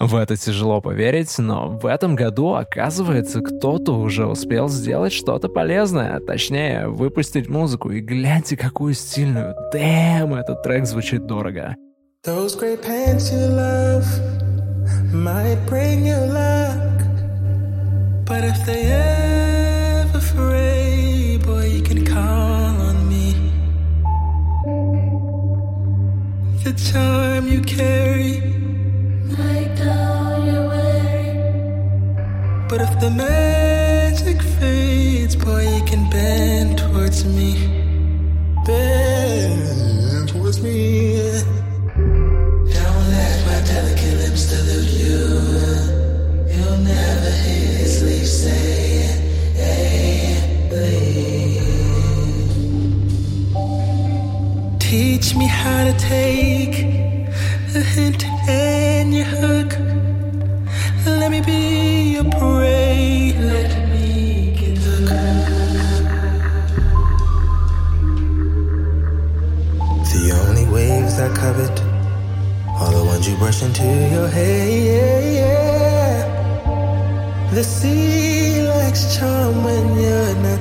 В это тяжело поверить, но в этом году, оказывается, кто-то уже успел сделать что-то полезное, точнее, выпустить музыку, и гляньте, какую стильную. Дэм, этот трек звучит дорого. Those great pants you love might bring you luck, but if they ever fray, boy, you can call on me. The charm you carry might but if the magic fades, boy, you can bend towards me, bend towards me. Don't let my delicate lips delude you. You'll never hear his lips say, hey, please. Teach me how to take a hint brush into your hair. The sea likes charm when you're not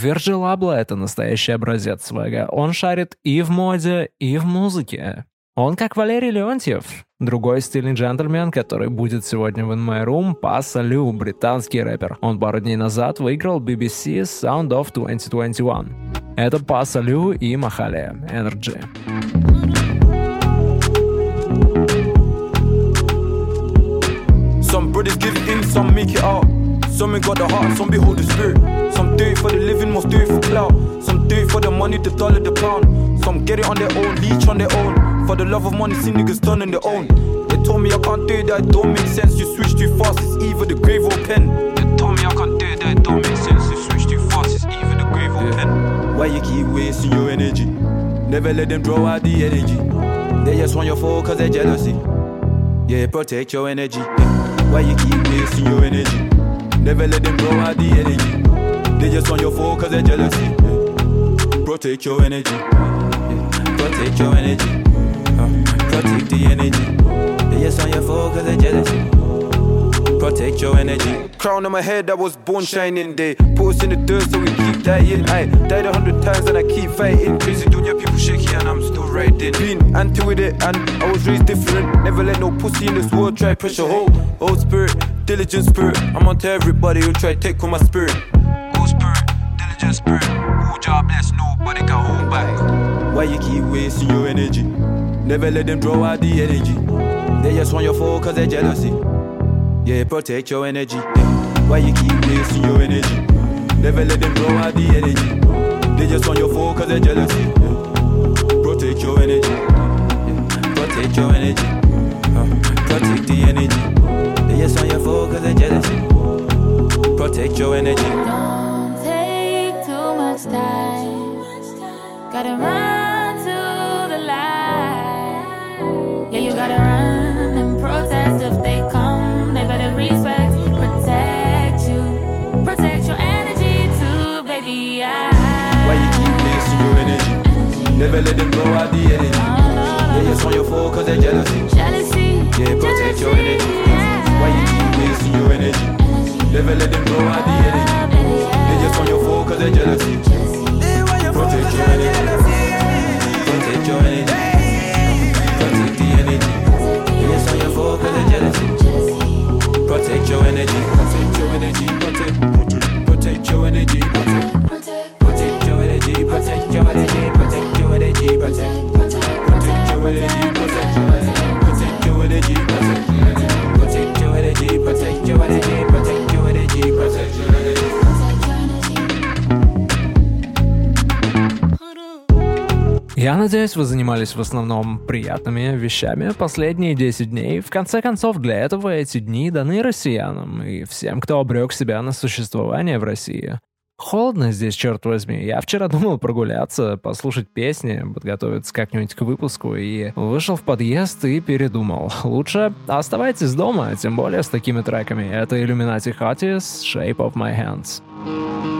Virgil Abloh — это настоящий образец свега. Он шарит и в моде, и в музыке. Он как Валерий Леонтьев. Другой стильный джентльмен, который будет сегодня в In My Room, Паса Лю, британский рэпер. Он пару дней назад выиграл BBC Sound of 2021. Это Паса Лю и Махалия Energy. Some brothers give in, some make it out. Some ain't got the heart, some behold the spirit. Some do it for the living, most do it for clout. Some do it for the money, the dollar, the pound. Some get it on their own, leech on their own. For the love of money, see niggas turning their own. They told me I can't do that, it don't make sense. You switch too fast, it's either the grave or pen. They told me I can't do that, it don't make sense. You switch too fast, it's either the grave or pen. Why you keep wasting your energy? Never let them draw out the energy. They just want your phone cause they're jealousy. Yeah, protect your energy. Yeah. Why you keep wasting your energy? Never let them blow out the energy. They just want your phone cause they're jealousy. Yeah. Protect your energy. Yeah. Protect your energy. Uh, protect the energy. They just want your phone cause they're jealousy. Protect your energy. Crown on my head, I was born shining day. Put us in the dirt so we keep dying. I died a hundred times and I keep fighting. Crazy dunya, people shaky and I'm still riding. Clean, anti with it, and I was raised different. Never let no pussy in this world try pressure. Hold, old spirit, diligent spirit. I'm on to everybody who try to take on my spirit. Old spirit, diligent spirit. Who job bless, nobody can hold back. Why you keep wasting your energy? Never let them draw out the energy. They just want your phone cause they're jealousy. Yeah, protect your energy. Yeah. Why you keep wasting your energy? Never let them draw out the energy. They just want your phone cause they're jealousy. Yeah. Protect your energy. Yeah. Protect your energy. Uh, protect the energy. Just want your phone cause they're jealousy. Protect your energy. Don't take too much time. Gotta run to the light. Yeah, you gotta run and protest if they come. They better respect, protect you, protect your energy too, baby. I, Why you keep your energy? Never let them blow out the energy. They just want your phone cause they're jealousy. jealousy. Yeah, protect your energy. Why you keep wasting your energy? Never let them blow out the energy. They just want your cause they're jealousy. Protect your energy. Protect your energy. Protect the energy. They just want your cause they're jealousy. Protect your energy. Protect your energy. Protect. Protect. Your energy. Protect. Protect your energy. Protect your energy. Protect your energy. Protect надеюсь, вы занимались в основном приятными вещами последние 10 дней. В конце концов, для этого эти дни даны россиянам и всем, кто обрек себя на существование в России. Холодно здесь, черт возьми. Я вчера думал прогуляться, послушать песни, подготовиться как-нибудь к выпуску и вышел в подъезд и передумал. Лучше оставайтесь дома, тем более с такими треками. Это Illuminati Hotties, Shape of My Hands.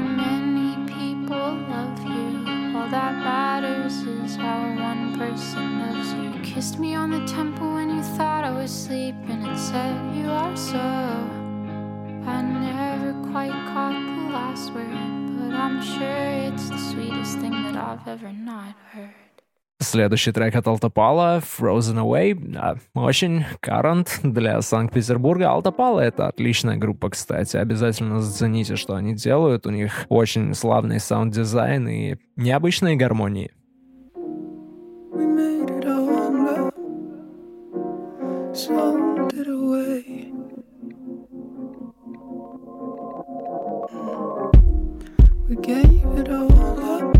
Many people love you. All that matters is how one person loves you. You kissed me on the temple when you thought I was sleeping and said you are so. I never quite caught the last word, but I'm sure it's the sweetest thing that I've ever not heard. Следующий трек от Алтопала «Frozen Away». Очень current для Санкт-Петербурга. Алтопала — это отличная группа, кстати. Обязательно зацените, что они делают. У них очень славный саунд-дизайн и необычные гармонии. We gave it all up.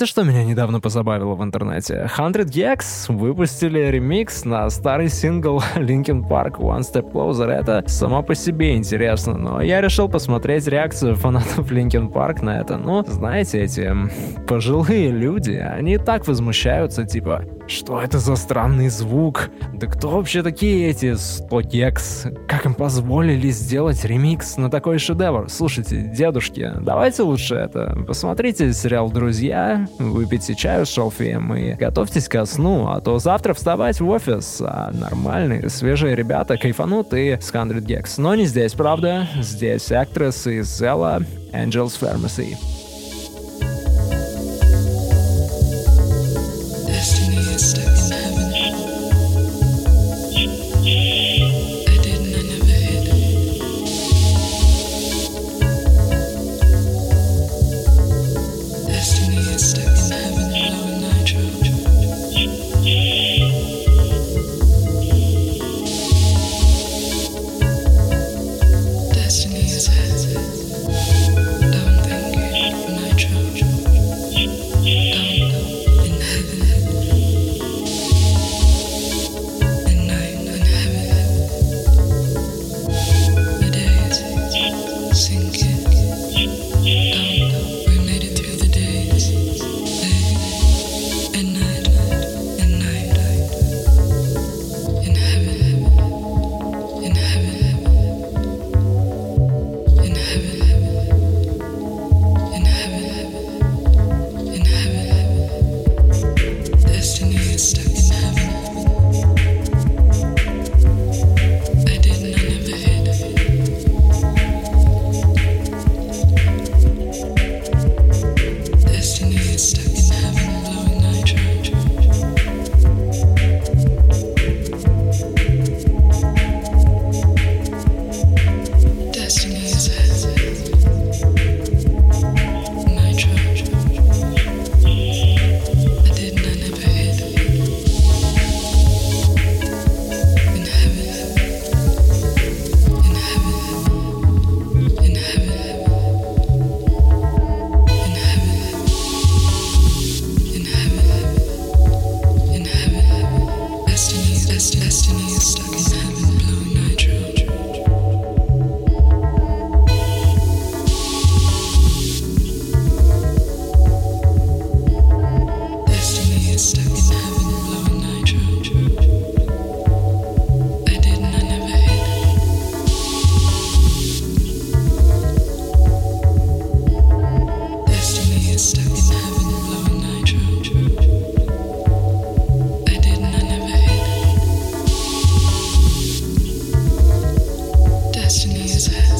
Знаете, что меня недавно позабавило в интернете? 100 Gex выпустили ремикс на старый сингл Linkin Park One Step Closer. Это само по себе интересно, но я решил посмотреть реакцию фанатов Linkin Park на это. Ну, знаете, эти пожилые люди, они так возмущаются, типа, что это за странный звук? Да кто вообще такие эти 100 Gex? Как им позволили сделать ремикс на такой шедевр? Слушайте, дедушки, давайте лучше это. Посмотрите сериал «Друзья», выпейте чаю с шалфеем и готовьтесь ко сну, а то завтра вставать в офис, а нормальные, свежие ребята кайфанут и с 100 Gex. Но не здесь, правда. Здесь актрис из Zella Angels Pharmacy. Destiny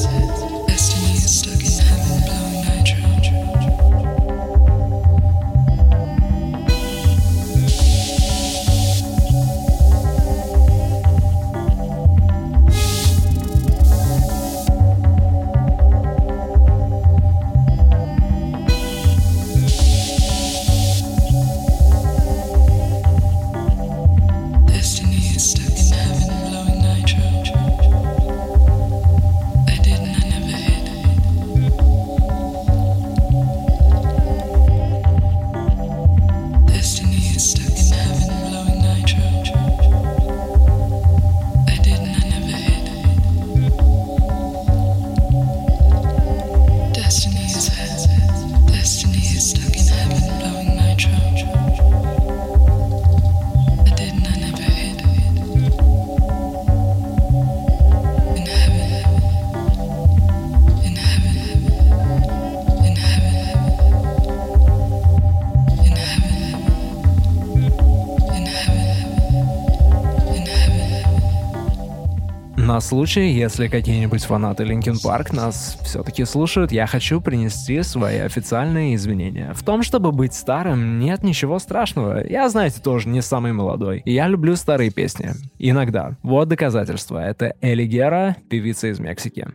На случай, если какие-нибудь фанаты Линкин Парк нас все-таки слушают, я хочу принести свои официальные извинения. В том, чтобы быть старым, нет ничего страшного. Я, знаете, тоже не самый молодой. Я люблю старые песни. Иногда. Вот доказательство. Это Элли Гера, певица из Мексики.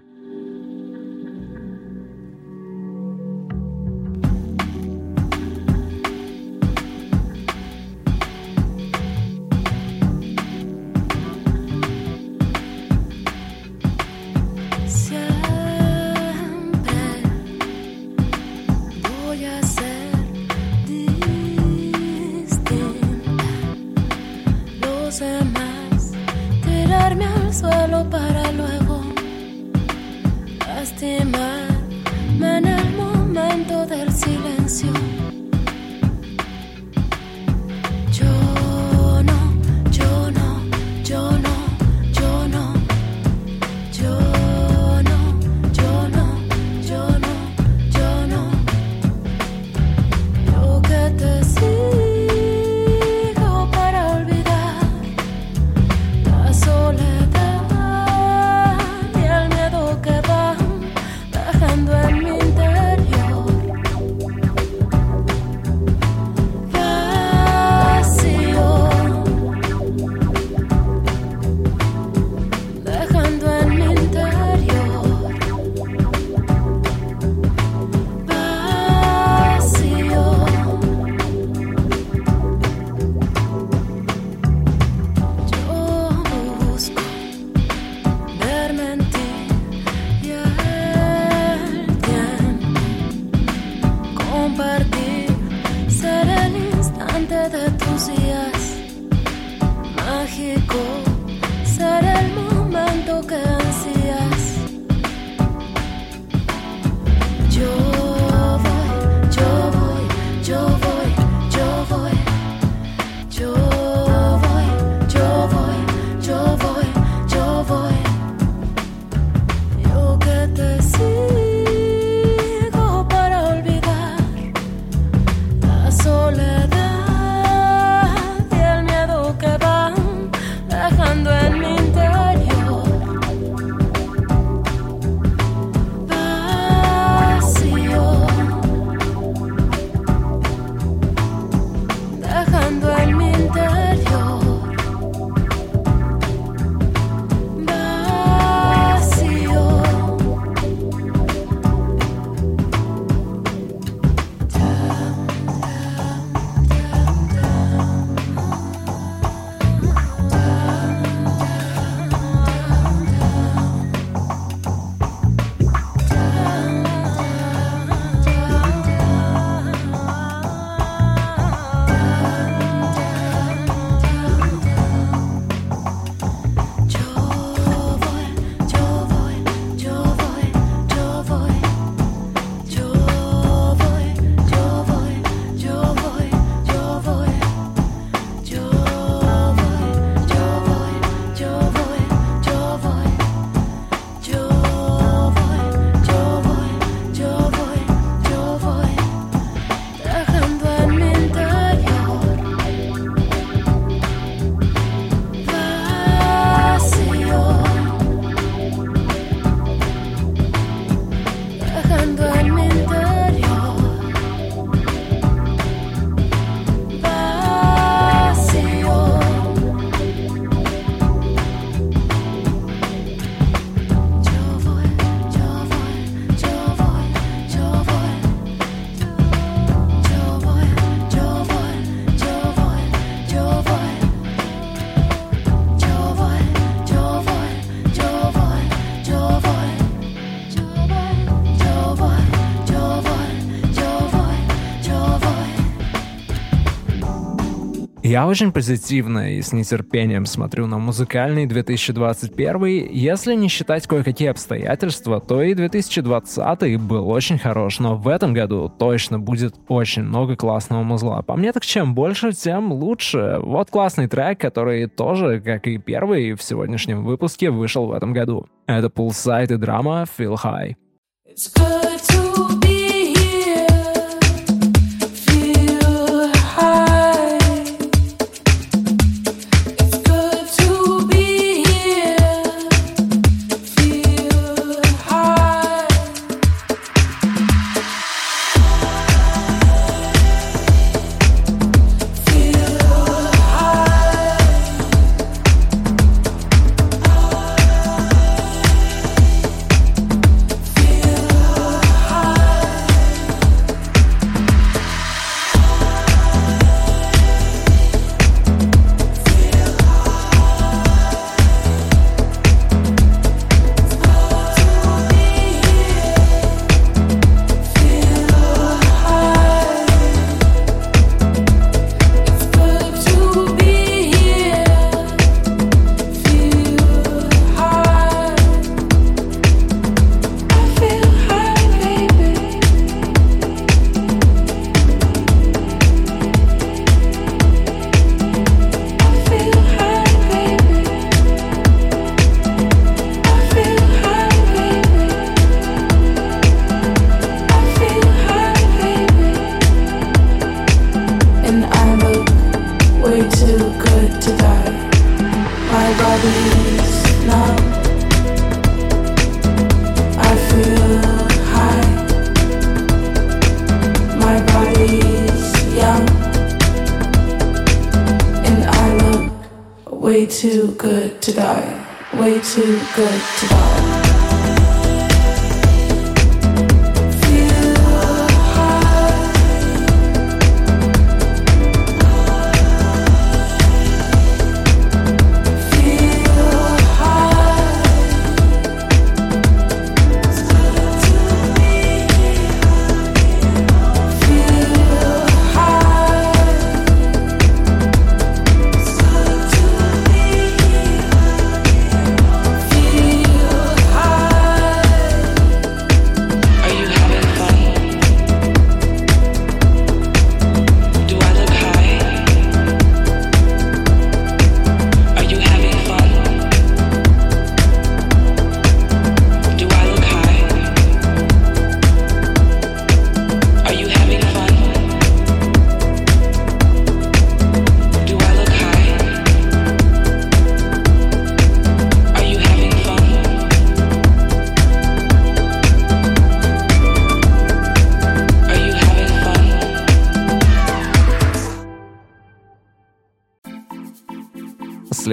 Я очень позитивно и с нетерпением смотрю на музыкальный 2021. Если не считать кое-какие обстоятельства, то и 2020 был очень хорош, но в этом году точно будет очень много классного музла. По мне так чем больше, тем лучше. Вот классный трек, который тоже, как и первый в сегодняшнем выпуске, вышел в этом году. Это Pulsite и драма Feel High. It's good.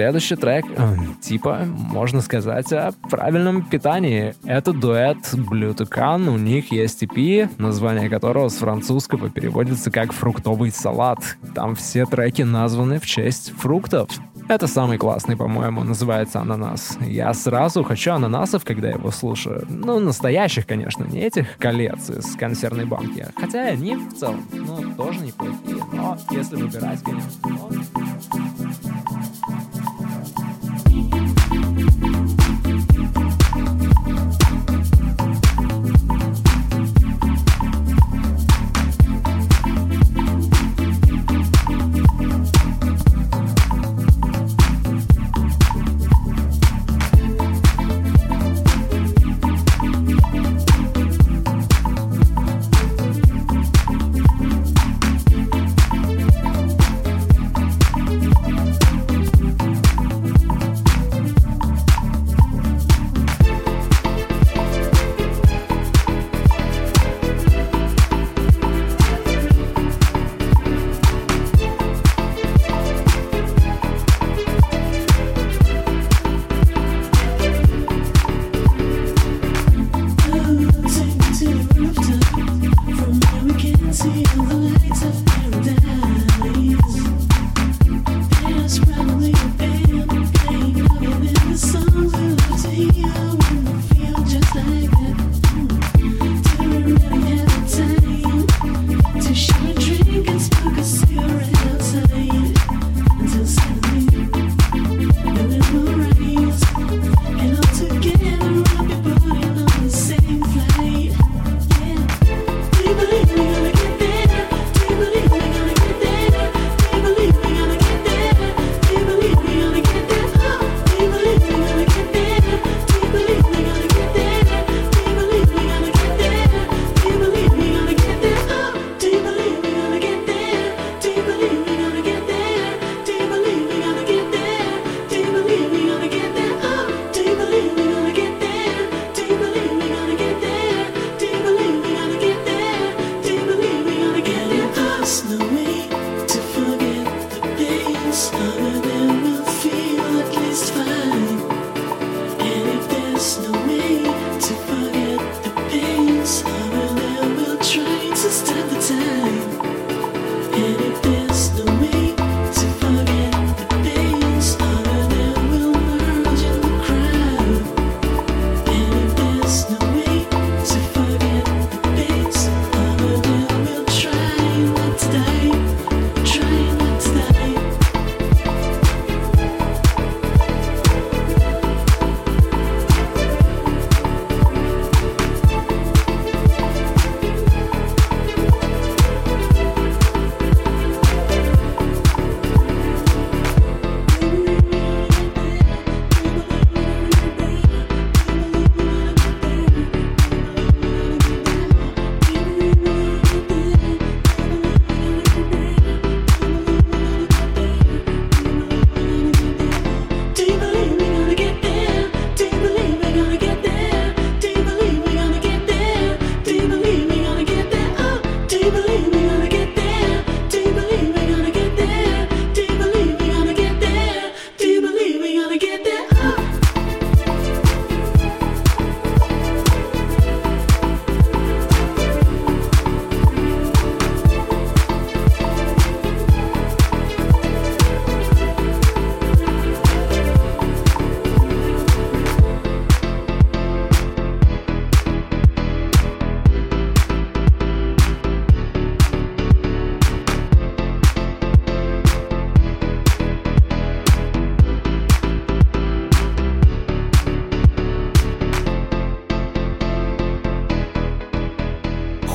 Следующий трек, типа, можно сказать о правильном питании. Это дуэт Blue Toucan, у них есть EP, название которого с французского переводится как «фруктовый салат». Там все треки названы в честь фруктов. Это самый классный, по-моему, называется «Ананас». Я сразу хочу ананасов, когда его слушаю. Ну, настоящих, конечно, не этих колец из консервной банки. Хотя они в целом, ну, тоже неплохие. Но если выбирать, конечно, то... Feel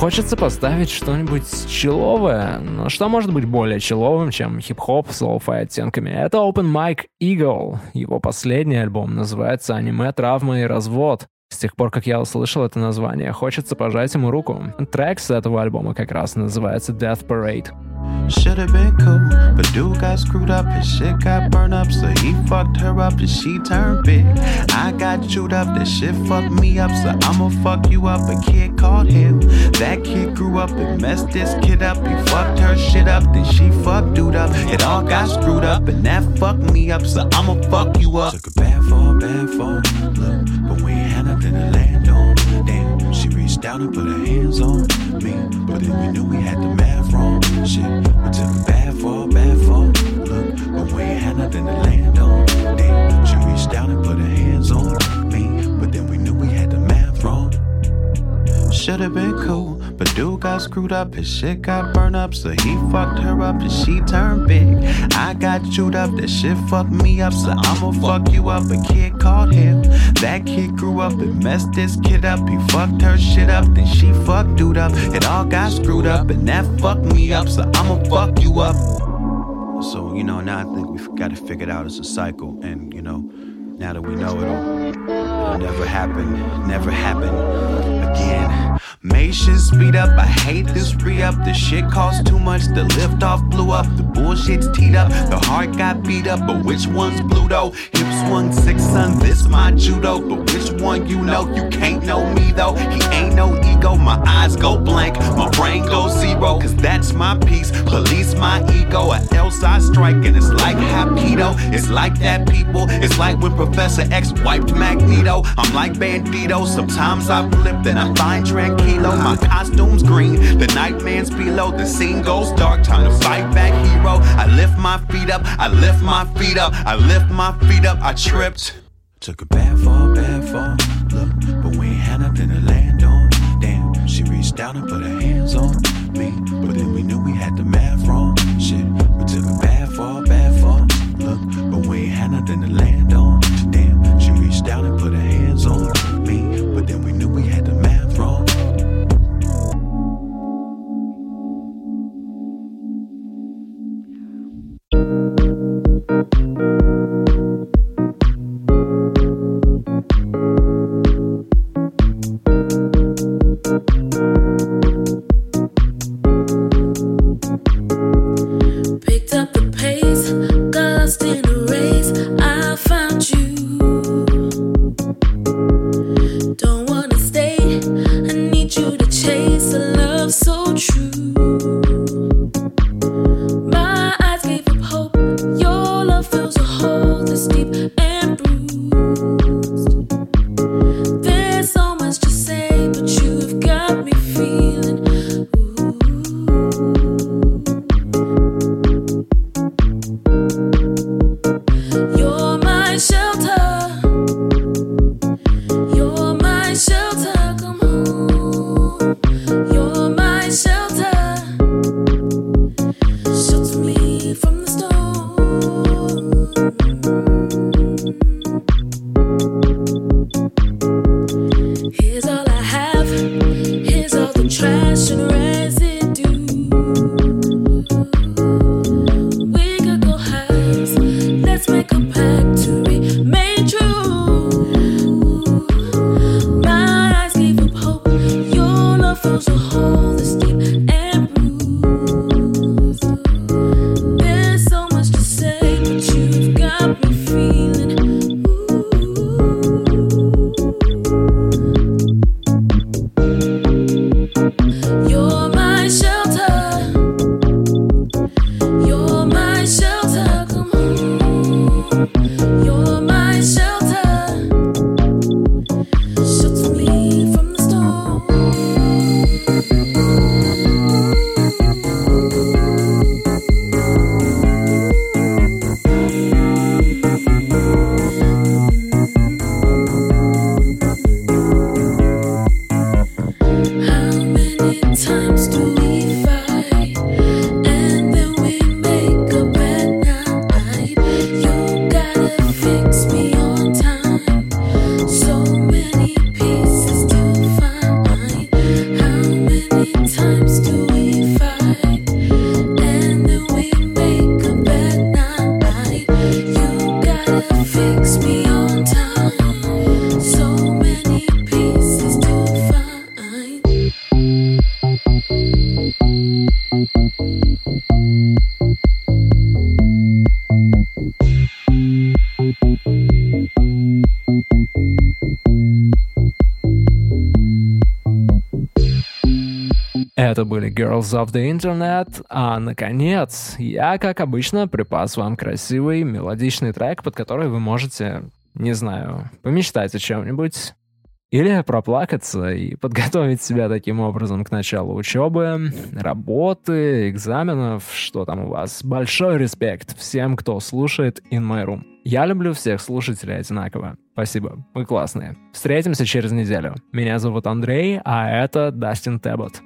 Хочется поставить что-нибудь человое, но что может быть более человым, чем хип-хоп с лоу-фай оттенками? Это Open Mic Eagle. Его последний альбом называется «Аниме, травма и развод». С тех пор, как я услышал это название, хочется пожать ему руку. Трек с этого альбома как раз называется Death Parade. Should've been cool, but dude got screwed up. His shit got burned up, so he fucked her up and she turned big. I got chewed up, that shit fucked me up, so I'ma fuck you up. A kid called him. That kid grew up and messed this kid up. He fucked her shit up, then she fucked dude up. It all got screwed up, and that fucked me up, so I'ma fuck you up. Took a bad fall, bad fall, look, but we ain't had nothing to land on. Damn, she reached down and put her hands on me, but then we knew we had the math wrong. Shit, we took a bad fall, bad fall, look, but we ain't had nothing to land on. Damn, she reached down and put her hands on me, but then we knew we had the math wrong. Should've been cool, but dude got screwed up. His shit got burned up, so he fucked her up and she turned big. I got chewed up, that shit fucked me up, so I'ma fuck you up. A kid called him. That kid grew up and messed this kid up. He fucked her shit up, then she fucked dude up. It all got screwed up, and that fucked me up, so I'ma fuck you up. So, you know, now I think we've got to figure it out as a cycle, and, you know, now that we know it'll, it'll never happen, never happen again. Shit speed up, I hate this re up. The shit costs too much, the lift off blew up. The bullshit's teed up, the heart got beat up. But which one's Pluto? Hip swung six son, this my judo. But which one you know? You can't know me though. He ain't no ego, my eyes go blank, my brain goes zero. Cause that's my piece, police my ego, or else I strike. And it's like Hapkido, it's like that people. It's like when Professor X wiped Magneto. I'm like Bandito, sometimes I flip, then I find tranquilo. My costume's green, the nightman's below, the scene goes dark. Time to fight back, hero. I lift my feet up, I lift my feet up, I lift my feet up, I tripped. Took a bad fall, bad fall. Look, but we ain't had nothing to land on. Damn, she reached down and put her hands on me. But then we knew we had the math wrong. Shit, we took a bad fall, bad fall. Look, but we ain't had nothing to land Girls of the Internet, а наконец, я, как обычно, припас вам красивый мелодичный трек, под который вы можете, не знаю, помечтать о чем-нибудь, или проплакаться и подготовить себя таким образом к началу учебы, работы, экзаменов, что там у вас. Большой респект всем, кто слушает In My Room. Я люблю всех слушателей одинаково. Спасибо, вы классные. Встретимся через неделю. Меня зовут Андрей, а это Дастин Теббот.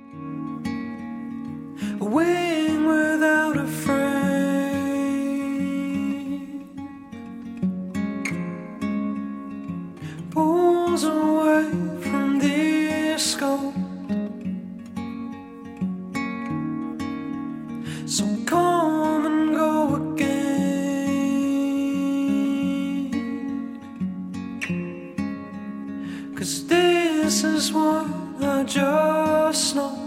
Just know.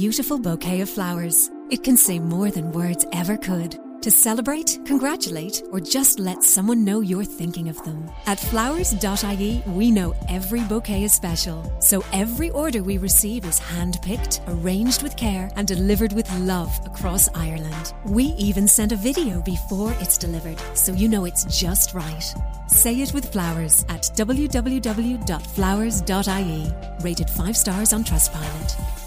Beautiful bouquet of flowers. It can say more than words ever could. To celebrate, congratulate, or just let someone know you're thinking of them. At flowers.ie, we know every bouquet is special. So every order we receive is hand picked, arranged with care, and delivered with love across Ireland. We even send a video before it's delivered, so you know it's just right. Say it with flowers at www.flowers.ie. Rated 5 stars on Trustpilot.